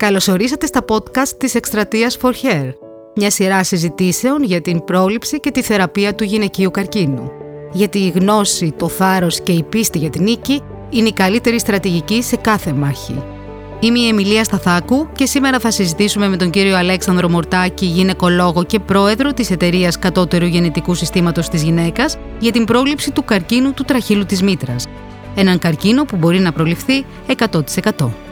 Καλωσορίσατε στα podcast της εκστρατείας For Hair, μια σειρά συζητήσεων για την πρόληψη και τη θεραπεία του γυναικείου καρκίνου. Γιατί η γνώση, το θάρρος και η πίστη για την νίκη είναι η καλύτερη στρατηγική σε κάθε μάχη. Είμαι η Εμιλία Σταθάκου και σήμερα θα συζητήσουμε με τον κύριο Αλέξανδρο Μορτάκη, γυναικολόγο και πρόεδρο της εταιρείας Κατώτερου Γενετικού Συστήματος της Γυναίκας για την πρόληψη του καρκίνου του τραχύλου της μήτρας. Έναν καρκίνο που μπορεί να προληφθεί 100%.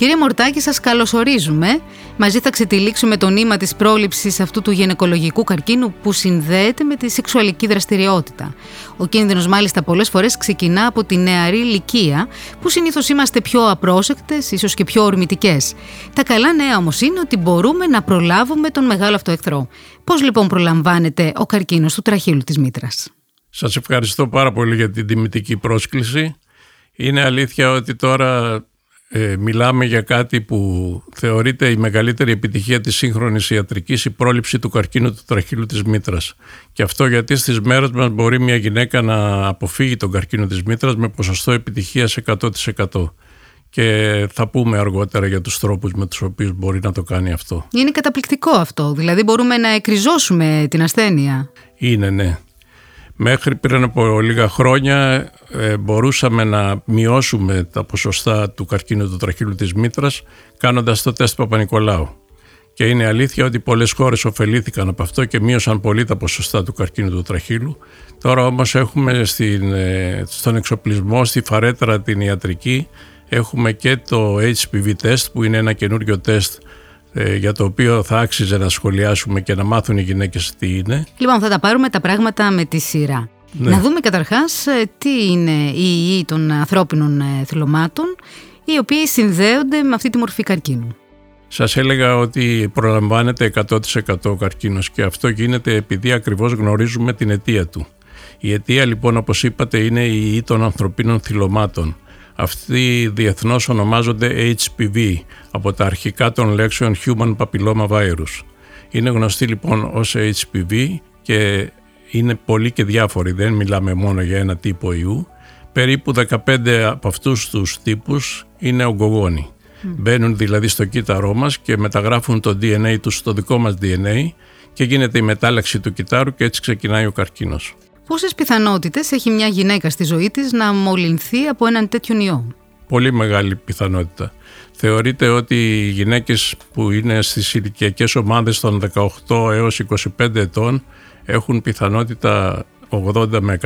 Κύριε Μορτάκη, σας καλωσορίζουμε. Μαζί θα ξετυλίξουμε το νήμα της πρόληψης αυτού του γυναικολογικού καρκίνου που συνδέεται με τη σεξουαλική δραστηριότητα. Ο κίνδυνος μάλιστα πολλές φορές ξεκινά από τη νεαρή ηλικία που συνήθως είμαστε πιο απρόσεκτες, ίσως και πιο ορμητικές. Τα καλά νέα όμως είναι ότι μπορούμε να προλάβουμε τον μεγάλο αυτό εχθρό. Πώς λοιπόν προλαμβάνεται ο καρκίνος του τραχύλου της μήτρας; Σας ευχαριστώ πάρα πολύ για την τιμητική πρόσκληση. Είναι αλήθεια ότι τώρα ε, μιλάμε για κάτι που θεωρείται η μεγαλύτερη επιτυχία της σύγχρονης ιατρικής η πρόληψη του καρκίνου του τραχύλου της μήτρας. Και αυτό γιατί στις μέρες μας μπορεί μια γυναίκα να αποφύγει τον καρκίνο της μήτρας με ποσοστό επιτυχίας 100%. Και θα πούμε αργότερα για τους τρόπους με τους οποίους μπορεί να το κάνει αυτό. Είναι καταπληκτικό αυτό, δηλαδή μπορούμε να εκριζώσουμε την ασθένεια. Είναι, ναι. Μέχρι πριν από λίγα χρόνια ε, μπορούσαμε να μειώσουμε τα ποσοστά του καρκίνου του τραχύλου της μήτρας κάνοντας το τεστ Παπα-Νικολάου. Και είναι αλήθεια ότι πολλές χώρες ωφελήθηκαν από αυτό και μείωσαν πολύ τα ποσοστά του καρκίνου του τραχύλου. Τώρα όμως έχουμε στην, ε, στον εξοπλισμό, στη φαρέτρα την ιατρική, έχουμε και το HPV test που είναι ένα καινούριο τεστ ε, για το οποίο θα άξιζε να σχολιάσουμε και να μάθουν οι γυναίκες τι είναι. Λοιπόν, θα τα πάρουμε τα πράγματα με τη σειρά. Ναι. Να δούμε καταρχάς ε, τι είναι οι ιοί των ανθρώπινων ε, θυλωμάτων οι οποίοι συνδέονται με αυτή τη μορφή καρκίνου. Σας έλεγα ότι προλαμβάνεται 100% ο καρκίνος και αυτό γίνεται επειδή ακριβώς γνωρίζουμε την αιτία του. Η αιτία λοιπόν όπως είπατε είναι η ιοί των ανθρωπίνων θυλωμάτων. Αυτοί διεθνώς ονομάζονται HPV από τα αρχικά των λέξεων Human Papilloma Virus. Είναι γνωστοί λοιπόν ως HPV και είναι πολλοί και διάφοροι, δεν μιλάμε μόνο για ένα τύπο ιού. Περίπου 15 από αυτούς τους τύπους είναι ογκογόνοι. Mm. Μπαίνουν δηλαδή στο κύτταρό μας και μεταγράφουν το DNA τους στο δικό μας DNA και γίνεται η μετάλλαξη του κυτάρου και έτσι ξεκινάει ο καρκίνος. Πόσες πιθανότητες έχει μια γυναίκα στη ζωή της να μολυνθεί από έναν τέτοιον ιό; Πολύ μεγάλη πιθανότητα. Θεωρείται ότι οι γυναίκες που είναι στις ηλικιακές ομάδες των 18 έως 25 ετών έχουν πιθανότητα 80 με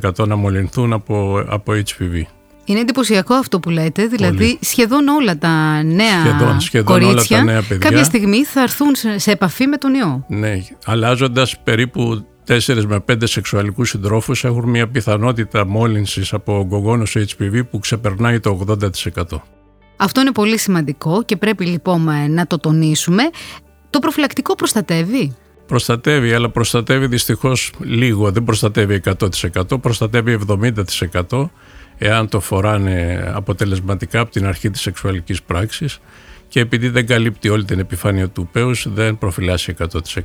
100% να μολυνθούν από, από HPV. Είναι εντυπωσιακό αυτό που λέτε, δηλαδή Πολύ. σχεδόν όλα τα νέα σχεδόν, σχεδόν κορίτσια όλα τα νέα παιδιά, κάποια στιγμή θα έρθουν σε επαφή με τον ιό. Ναι, αλλάζοντας περίπου 4 με 5 σεξουαλικούς συντρόφους έχουν μια πιθανότητα μόλυνσης από ογκογόνος HPV που ξεπερνάει το 80%. Αυτό είναι πολύ σημαντικό και πρέπει λοιπόν να το τονίσουμε. Το προφυλακτικό προστατεύει; Προστατεύει, αλλά προστατεύει δυστυχώς λίγο, δεν προστατεύει 100%, προστατεύει 70% εάν το φοράνε αποτελεσματικά από την αρχή της σεξουαλικής πράξης και επειδή δεν καλύπτει όλη την επιφάνεια του πέους δεν προφυλάσσει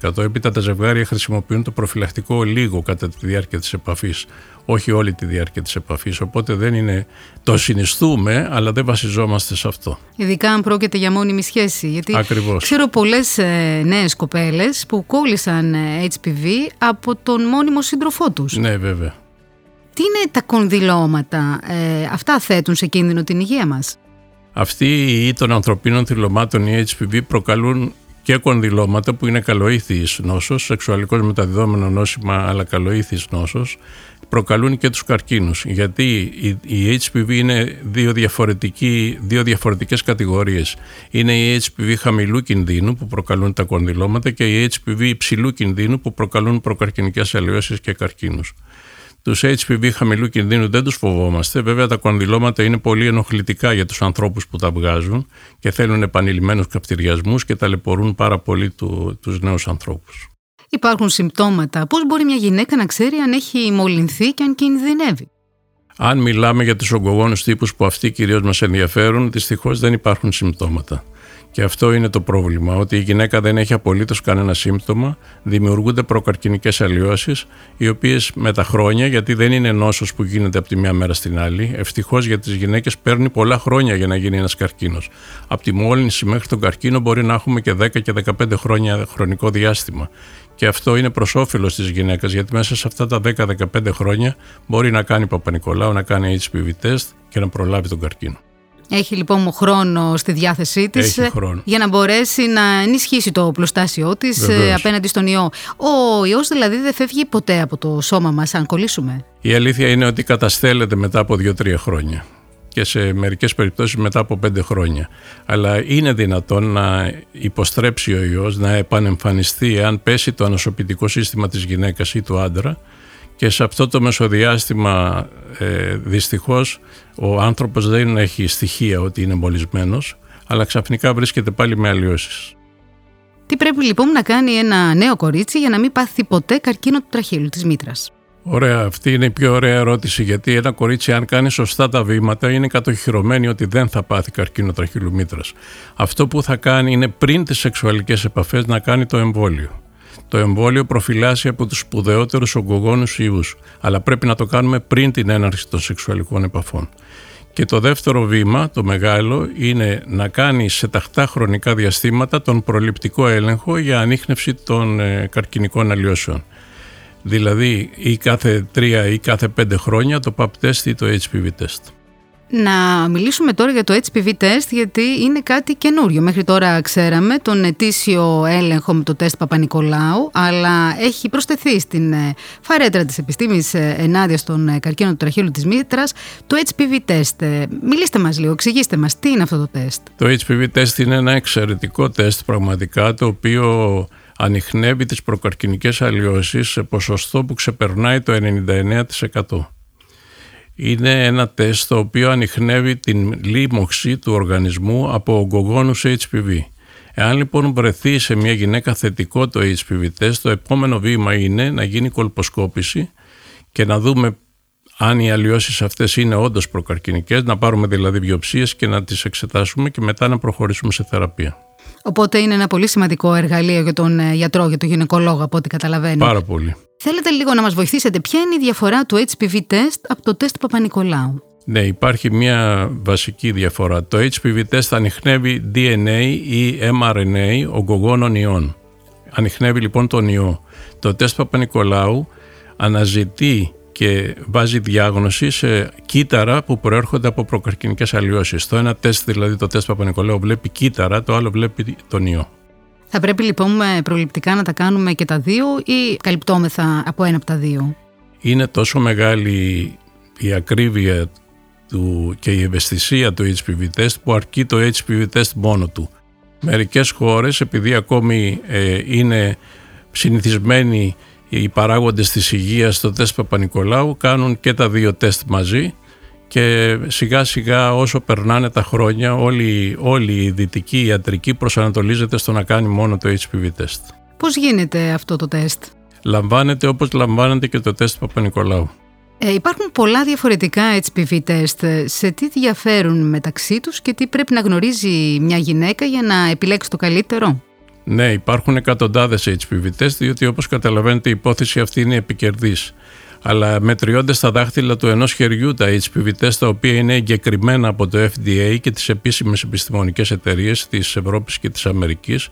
100%. Έπειτα τα ζευγάρια χρησιμοποιούν το προφυλακτικό λίγο κατά τη διάρκεια της επαφής, όχι όλη τη διάρκεια της επαφής, οπότε δεν είναι, το συνιστούμε αλλά δεν βασιζόμαστε σε αυτό. Ειδικά αν πρόκειται για μόνιμη σχέση, γιατί Ακριβώς. ξέρω πολλές ε, νέες κοπέλες που κόλλησαν ε, HPV από τον μόνιμο σύντροφό τους. Ναι βέβαια. Τι είναι τα κονδυλώματα, ε, αυτά θέτουν σε κίνδυνο την υγεία μας; Αυτοί οι ιοί των ανθρωπίνων θυλωμάτων, οι HPV, προκαλούν και κονδυλώματα που είναι καλοήθιης νόσος, σεξουαλικός μεταδιδόμενο νόσημα αλλά καλοήθιης νόσος, προκαλούν και τους καρκίνους. Γιατί η HPV είναι δύο, διαφορετικοί, δύο διαφορετικές κατηγορίες. Είναι η HPV χαμηλού κινδύνου που προκαλούν τα κονδυλώματα και η HPV υψηλού κινδύνου που προκαλούν προκαρκινικές αλλοιώσεις και καρκίνους. Τους HPV χαμηλού κινδύνου δεν τους φοβόμαστε. Βέβαια τα κονδυλώματα είναι πολύ ενοχλητικά για τους ανθρώπους που τα βγάζουν και θέλουν επανειλημμένους καυτηριασμούς και ταλαιπωρούν πάρα πολύ του, τους νέους ανθρώπους. Υπάρχουν συμπτώματα. Πώς μπορεί μια γυναίκα να ξέρει αν έχει μολυνθεί και αν κινδυνεύει; Αν μιλάμε για τους ογκογόνους τύπους που αυτοί κυρίως μας ενδιαφέρουν, δυστυχώς δεν υπάρχουν συμπτώματα. Και αυτό είναι το πρόβλημα, ότι η γυναίκα δεν έχει απολύτως κανένα σύμπτωμα, δημιουργούνται προκαρκινικές αλλοιώσεις, οι οποίες με τα χρόνια, γιατί δεν είναι νόσος που γίνεται από τη μία μέρα στην άλλη, ευτυχώς για τις γυναίκες παίρνει πολλά χρόνια για να γίνει ένας καρκίνος. Από τη μόλυνση μέχρι τον καρκίνο μπορεί να έχουμε και 10 και 15 χρόνια χρονικό διάστημα. Και αυτό είναι προς όφελος της γυναίκας, γιατί μέσα σε αυτά τα 10-15 χρόνια μπορεί να κάνει Παπα-Νικολάου, να κάνει HPV test και να προλάβει τον καρκίνο. Έχει λοιπόν χρόνο στη διάθεσή της για να μπορέσει να ενισχύσει το πλουστάσιό της ε, απέναντι στον ιό. Ο ιός δηλαδή δεν φεύγει ποτέ από το σώμα μας, αν κολλήσουμε. Η αλήθεια είναι ότι καταστέλλεται μετά από 2-3 χρόνια και σε μερικές περιπτώσεις μετά από 5 χρόνια. Αλλά είναι δυνατόν να υποστρέψει ο ιός, να επανεμφανιστεί αν πέσει το ανοσοποιητικό σύστημα της γυναίκας ή του άντρα και σε αυτό το μεσοδιάστημα ε, δυστυχώς ο άνθρωπος δεν έχει στοιχεία ότι είναι μολυσμένος αλλά ξαφνικά βρίσκεται πάλι με αλλοιώσεις. Τι πρέπει λοιπόν να κάνει ένα νέο κορίτσι για να μην πάθει ποτέ καρκίνο του τραχύλου της μήτρας; Ωραία, αυτή είναι η πιο ωραία ερώτηση γιατί ένα κορίτσι αν κάνει σωστά τα βήματα είναι κατοχυρωμένη ότι δεν θα πάθει καρκίνο τραχύλου μήτρας. Αυτό που θα κάνει είναι πριν τις σεξουαλικές επαφές να κάνει το εμβόλιο. Το εμβόλιο προφυλάσσει από τους σπουδαιότερους ογκογόνους ιούς, αλλά πρέπει να το κάνουμε πριν την έναρξη των σεξουαλικών επαφών. Και το δεύτερο βήμα, το μεγάλο, είναι να κάνει σε ταχτά χρονικά διαστήματα τον προληπτικό έλεγχο για ανείχνευση των ε, καρκινικών αλλοιώσεων. Δηλαδή ή κάθε τρία ή κάθε πέντε χρόνια το PAP test ή το HPV test. Να μιλήσουμε τώρα για το HPV test γιατί είναι κάτι καινούριο. Μέχρι τώρα ξέραμε τον ετήσιο έλεγχο με το τεστ Παπα-Νικολάου αλλά έχει προσθεθεί στην ε, φαρέτρα της επιστήμης ε, ενάντια στον ε, καρκίνο του τραχύλου της μήτρας το HPV test. Μιλήστε μας λίγο, εξηγήστε μας τι είναι αυτό το τεστ. Το HPV test είναι ένα εξαιρετικό τεστ πραγματικά το οποίο ανοιχνεύει τις προκαρκινικές αλλοιώσεις σε ποσοστό που ξεπερνάει το 99% είναι ένα τεστ το οποίο ανοιχνεύει την λίμωξη του οργανισμού από ογκογόνους HPV. Εάν λοιπόν βρεθεί σε μια γυναίκα θετικό το HPV τεστ, το επόμενο βήμα είναι να γίνει κολποσκόπηση και να δούμε αν οι αλλοιώσεις αυτές είναι όντως προκαρκινικές, να πάρουμε δηλαδή βιοψίες και να τις εξετάσουμε και μετά να προχωρήσουμε σε θεραπεία. Οπότε είναι ένα πολύ σημαντικό εργαλείο για τον ε, γιατρό, για τον γυναικολόγο από ό,τι καταλαβαίνω. Πάρα πολύ. Θέλετε λίγο να μας βοηθήσετε. Ποια είναι η διαφορά του HPV test από το τεστ Παπα-Νικολάου; Ναι, υπάρχει μια βασική διαφορά. Το HPV test ανοιχνεύει DNA ή mRNA ογκογόνων ιών. Ανοιχνεύει λοιπόν τον ιό. Το τεστ Παπα-Νικολάου αναζητεί και βάζει διάγνωση σε κύτταρα που προέρχονται από προκαρκινικές αλλοιώσεις. Το ένα τεστ, δηλαδή το τεστ Παπα-Νικολάου, βλέπει κύτταρα, το άλλο βλέπει τον ιό. Θα πρέπει λοιπόν προληπτικά να τα κάνουμε και τα δύο ή καλυπτόμεθα από ένα από τα δύο; Είναι τόσο μεγάλη η ακρίβεια του και η ευαισθησία του HPV test που αρκεί το HPV test μόνο του. Μερικές χώρες επειδή ακόμη ε, είναι συνηθισμένοι οι παράγοντες της υγείας στο τεστ Παπα-Νικολάου κάνουν και τα δύο τεστ μαζί και σιγά σιγά όσο περνάνε τα χρόνια όλη, όλη η δυτική ιατρική προσανατολίζεται στο να κάνει μόνο το HPV τεστ. Πώς γίνεται αυτό το τεστ; Λαμβάνεται όπως λαμβάνεται και το τεστ Παπα-Νικολάου. Ε, υπάρχουν πολλά διαφορετικά HPV τεστ. Σε τι διαφέρουν μεταξύ τους και τι πρέπει να γνωρίζει μια γυναίκα για να επιλέξει το καλύτερο; Ναι, υπάρχουν εκατοντάδες HPV τεστ, διότι όπως καταλαβαίνετε η υπόθεση αυτή είναι επικερδής αλλά μετριώνται στα δάχτυλα του ενός χεριού τα HPV test τα οποία είναι εγκεκριμένα από το FDA και τις επίσημες επιστημονικές εταιρείες της Ευρώπης και της Αμερικής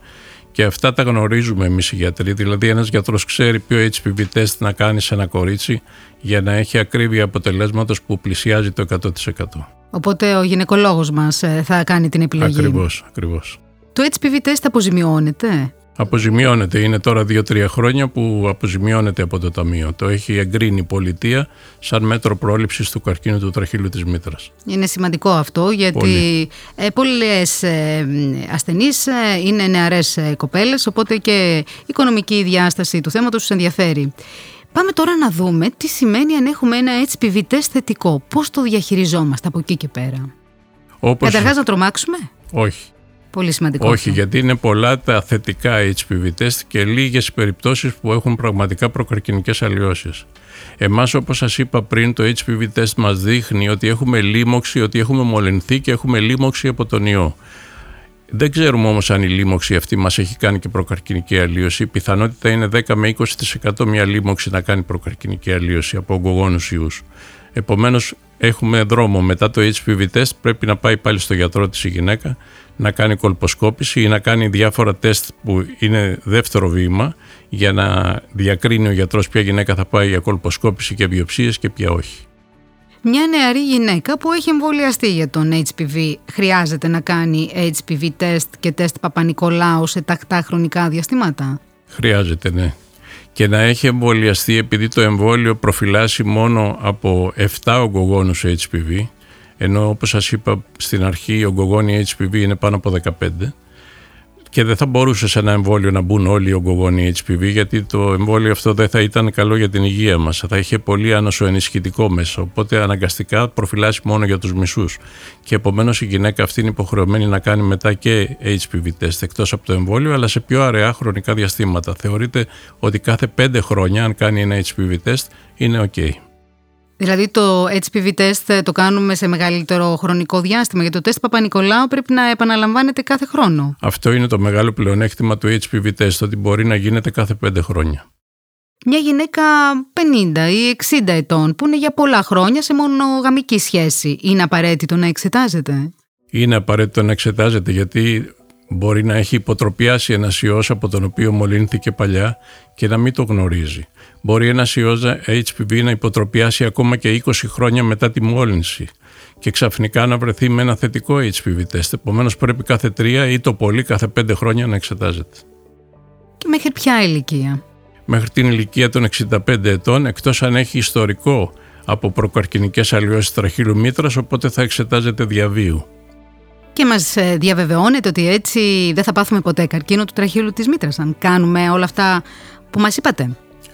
και αυτά τα γνωρίζουμε εμείς οι γιατροί, δηλαδή ένας γιατρός ξέρει ποιο HPV test να κάνει σε ένα κορίτσι για να έχει ακρίβεια αποτελέσματος που πλησιάζει το 100%. Οπότε ο γυναικολόγος μας ε, θα κάνει την επιλογή. Ακριβώς, ακριβώς. Το HPV test αποζημιώνεται; Αποζημιώνεται. Είναι τώρα δύο-τρία χρόνια που αποζημιώνεται από το Ταμείο. Το έχει εγκρίνει η πολιτεία σαν μέτρο πρόληψης του καρκίνου του τραχύλου της μήτρας. Είναι σημαντικό αυτό γιατί Πολύ. ε, πολλές ε, ασθενείς ε, είναι νεαρές ε, κοπέλες οπότε και η οικονομική διάσταση του θέματος τους ενδιαφέρει. Πάμε τώρα να δούμε τι σημαίνει αν έχουμε ένα HPV test θετικό. Πώς το διαχειριζόμαστε από εκεί και πέρα; Όπως... Καταρχάς να τρομάξουμε; Όχι. Πολύ σημαντικό. Όχι, γιατί είναι πολλά τα θετικά HPV test και λίγες περιπτώσεις που έχουν πραγματικά προκαρκινικές αλλοιώσεις. Εμάς όπως σας είπα πριν το HPV test μας δείχνει ότι έχουμε λίμωξη, ότι έχουμε μολυνθεί και έχουμε λίμωξη από τον ιό. Δεν ξέρουμε όμως αν η λίμωξη αυτή μας έχει κάνει και προκαρκινική αλλίωση. Η πιθανότητα είναι 10 με 20% μια λίμωξη να κάνει προκαρκινική αλλίωση από ογκογόνους ιούς. Επομένως έχουμε δρόμο μετά το HPV test πρέπει να πάει πάλι στο γιατρό της η γυναίκα να κάνει κολποσκόπηση ή να κάνει διάφορα τεστ που είναι δεύτερο βήμα για να διακρίνει ο γιατρός ποια γυναίκα θα πάει για κολποσκόπηση και βιοψίες και ποια όχι. Μια νεαρή γυναίκα που έχει εμβολιαστεί για τον HPV χρειάζεται να κάνει HPV τεστ και τεστ Παπα-Νικολάου σε τακτά χρονικά διαστήματα; Χρειάζεται, ναι. Και να έχει εμβολιαστεί επειδή το εμβόλιο προφυλάσσει μόνο από 7 ογκογόνους HPV, ενώ όπως σας είπα στην αρχή οι ογκογόνοι HPV είναι πάνω από 15, και δεν θα μπορούσε σε ένα εμβόλιο να μπουν όλοι οι ογκογόνοι HPV γιατί το εμβόλιο αυτό δεν θα ήταν καλό για την υγεία μας. Θα είχε πολύ ανοσοενισχυτικό μέσα, οπότε αναγκαστικά προφυλάσσει μόνο για τους μισούς. Και επομένως η γυναίκα αυτή είναι υποχρεωμένη να κάνει μετά και HPV test εκτός από το εμβόλιο, αλλά σε πιο αραιά χρονικά διαστήματα. Θεωρείται ότι κάθε πέντε χρόνια αν κάνει ένα HPV test είναι ok. Δηλαδή το HPV test το κάνουμε σε μεγαλύτερο χρονικό διάστημα, γιατί το τεστ Παπα-Νικολάου πρέπει να επαναλαμβάνεται κάθε χρόνο. Αυτό είναι το μεγάλο πλεονέκτημα του HPV test, ότι μπορεί να γίνεται κάθε πέντε χρόνια. Μια γυναίκα 50 ή 60 ετών που είναι για πολλά χρόνια σε μονογαμική σχέση, είναι απαραίτητο να εξετάζεται; Είναι απαραίτητο να εξετάζεται γιατί μπορεί να έχει υποτροπιάσει ένας ιός από τον οποίο μολύνθηκε παλιά και να μην το γνωρίζει. Μπορεί ένας ιός HPV να υποτροπιάσει ακόμα και 20 χρόνια μετά τη μόλυνση και ξαφνικά να βρεθεί με ένα θετικό HPV τεστ. Επομένως πρέπει κάθε τρία ή το πολύ κάθε πέντε χρόνια να εξετάζεται. Και μέχρι ποια ηλικία; Μέχρι την ηλικία των 65 ετών, εκτός αν έχει ιστορικό από προκαρκινικές αλλοιώσεις τραχύλου μήτρας, οπότε θα εξετάζεται διαβίου. Και μας ε, διαβεβαιώνεται ότι έτσι δεν θα πάθουμε ποτέ καρκίνο του τραχύλου της μήτρας, αν κάνουμε όλα αυτά που μας είπατε.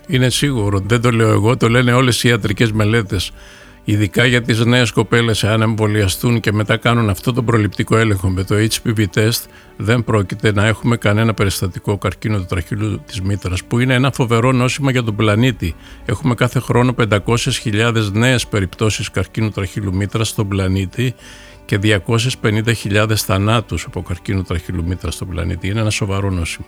Είναι σίγουρο, δεν το λέω εγώ, το λένε όλες οι ιατρικές μελέτες. Ειδικά για τις νέες κοπέλες, αν εμβολιαστούν και μετά κάνουν αυτό το προληπτικό έλεγχο με το HPV test, δεν πρόκειται να έχουμε κανένα περιστατικό καρκίνο του τραχύλου της μήτρας, που είναι ένα φοβερό νόσημα για τον πλανήτη. Έχουμε κάθε χρόνο 500.000 νέες περιπτώσεις καρκίνου τραχύλου μήτρας στον πλανήτη και 250.000 θανάτους από καρκίνο τραχύλου μήτρας στον πλανήτη. Είναι ένα σοβαρό νόσημα.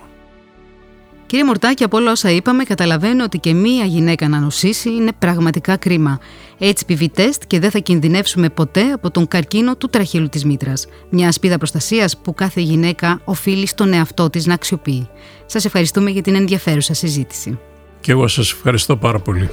Κύριε Μορτάκη, από όλα όσα είπαμε, καταλαβαίνω ότι και μία γυναίκα να νοσήσει είναι πραγματικά κρίμα. HPV test και δεν θα κινδυνεύσουμε ποτέ από τον καρκίνο του τραχύλου της μήτρας. Μια ασπίδα προστασίας που κάθε γυναίκα οφείλει στον εαυτό της να αξιοποιεί. Σας ευχαριστούμε για την ενδιαφέρουσα συζήτηση. Και εγώ σας ευχαριστώ πάρα πολύ.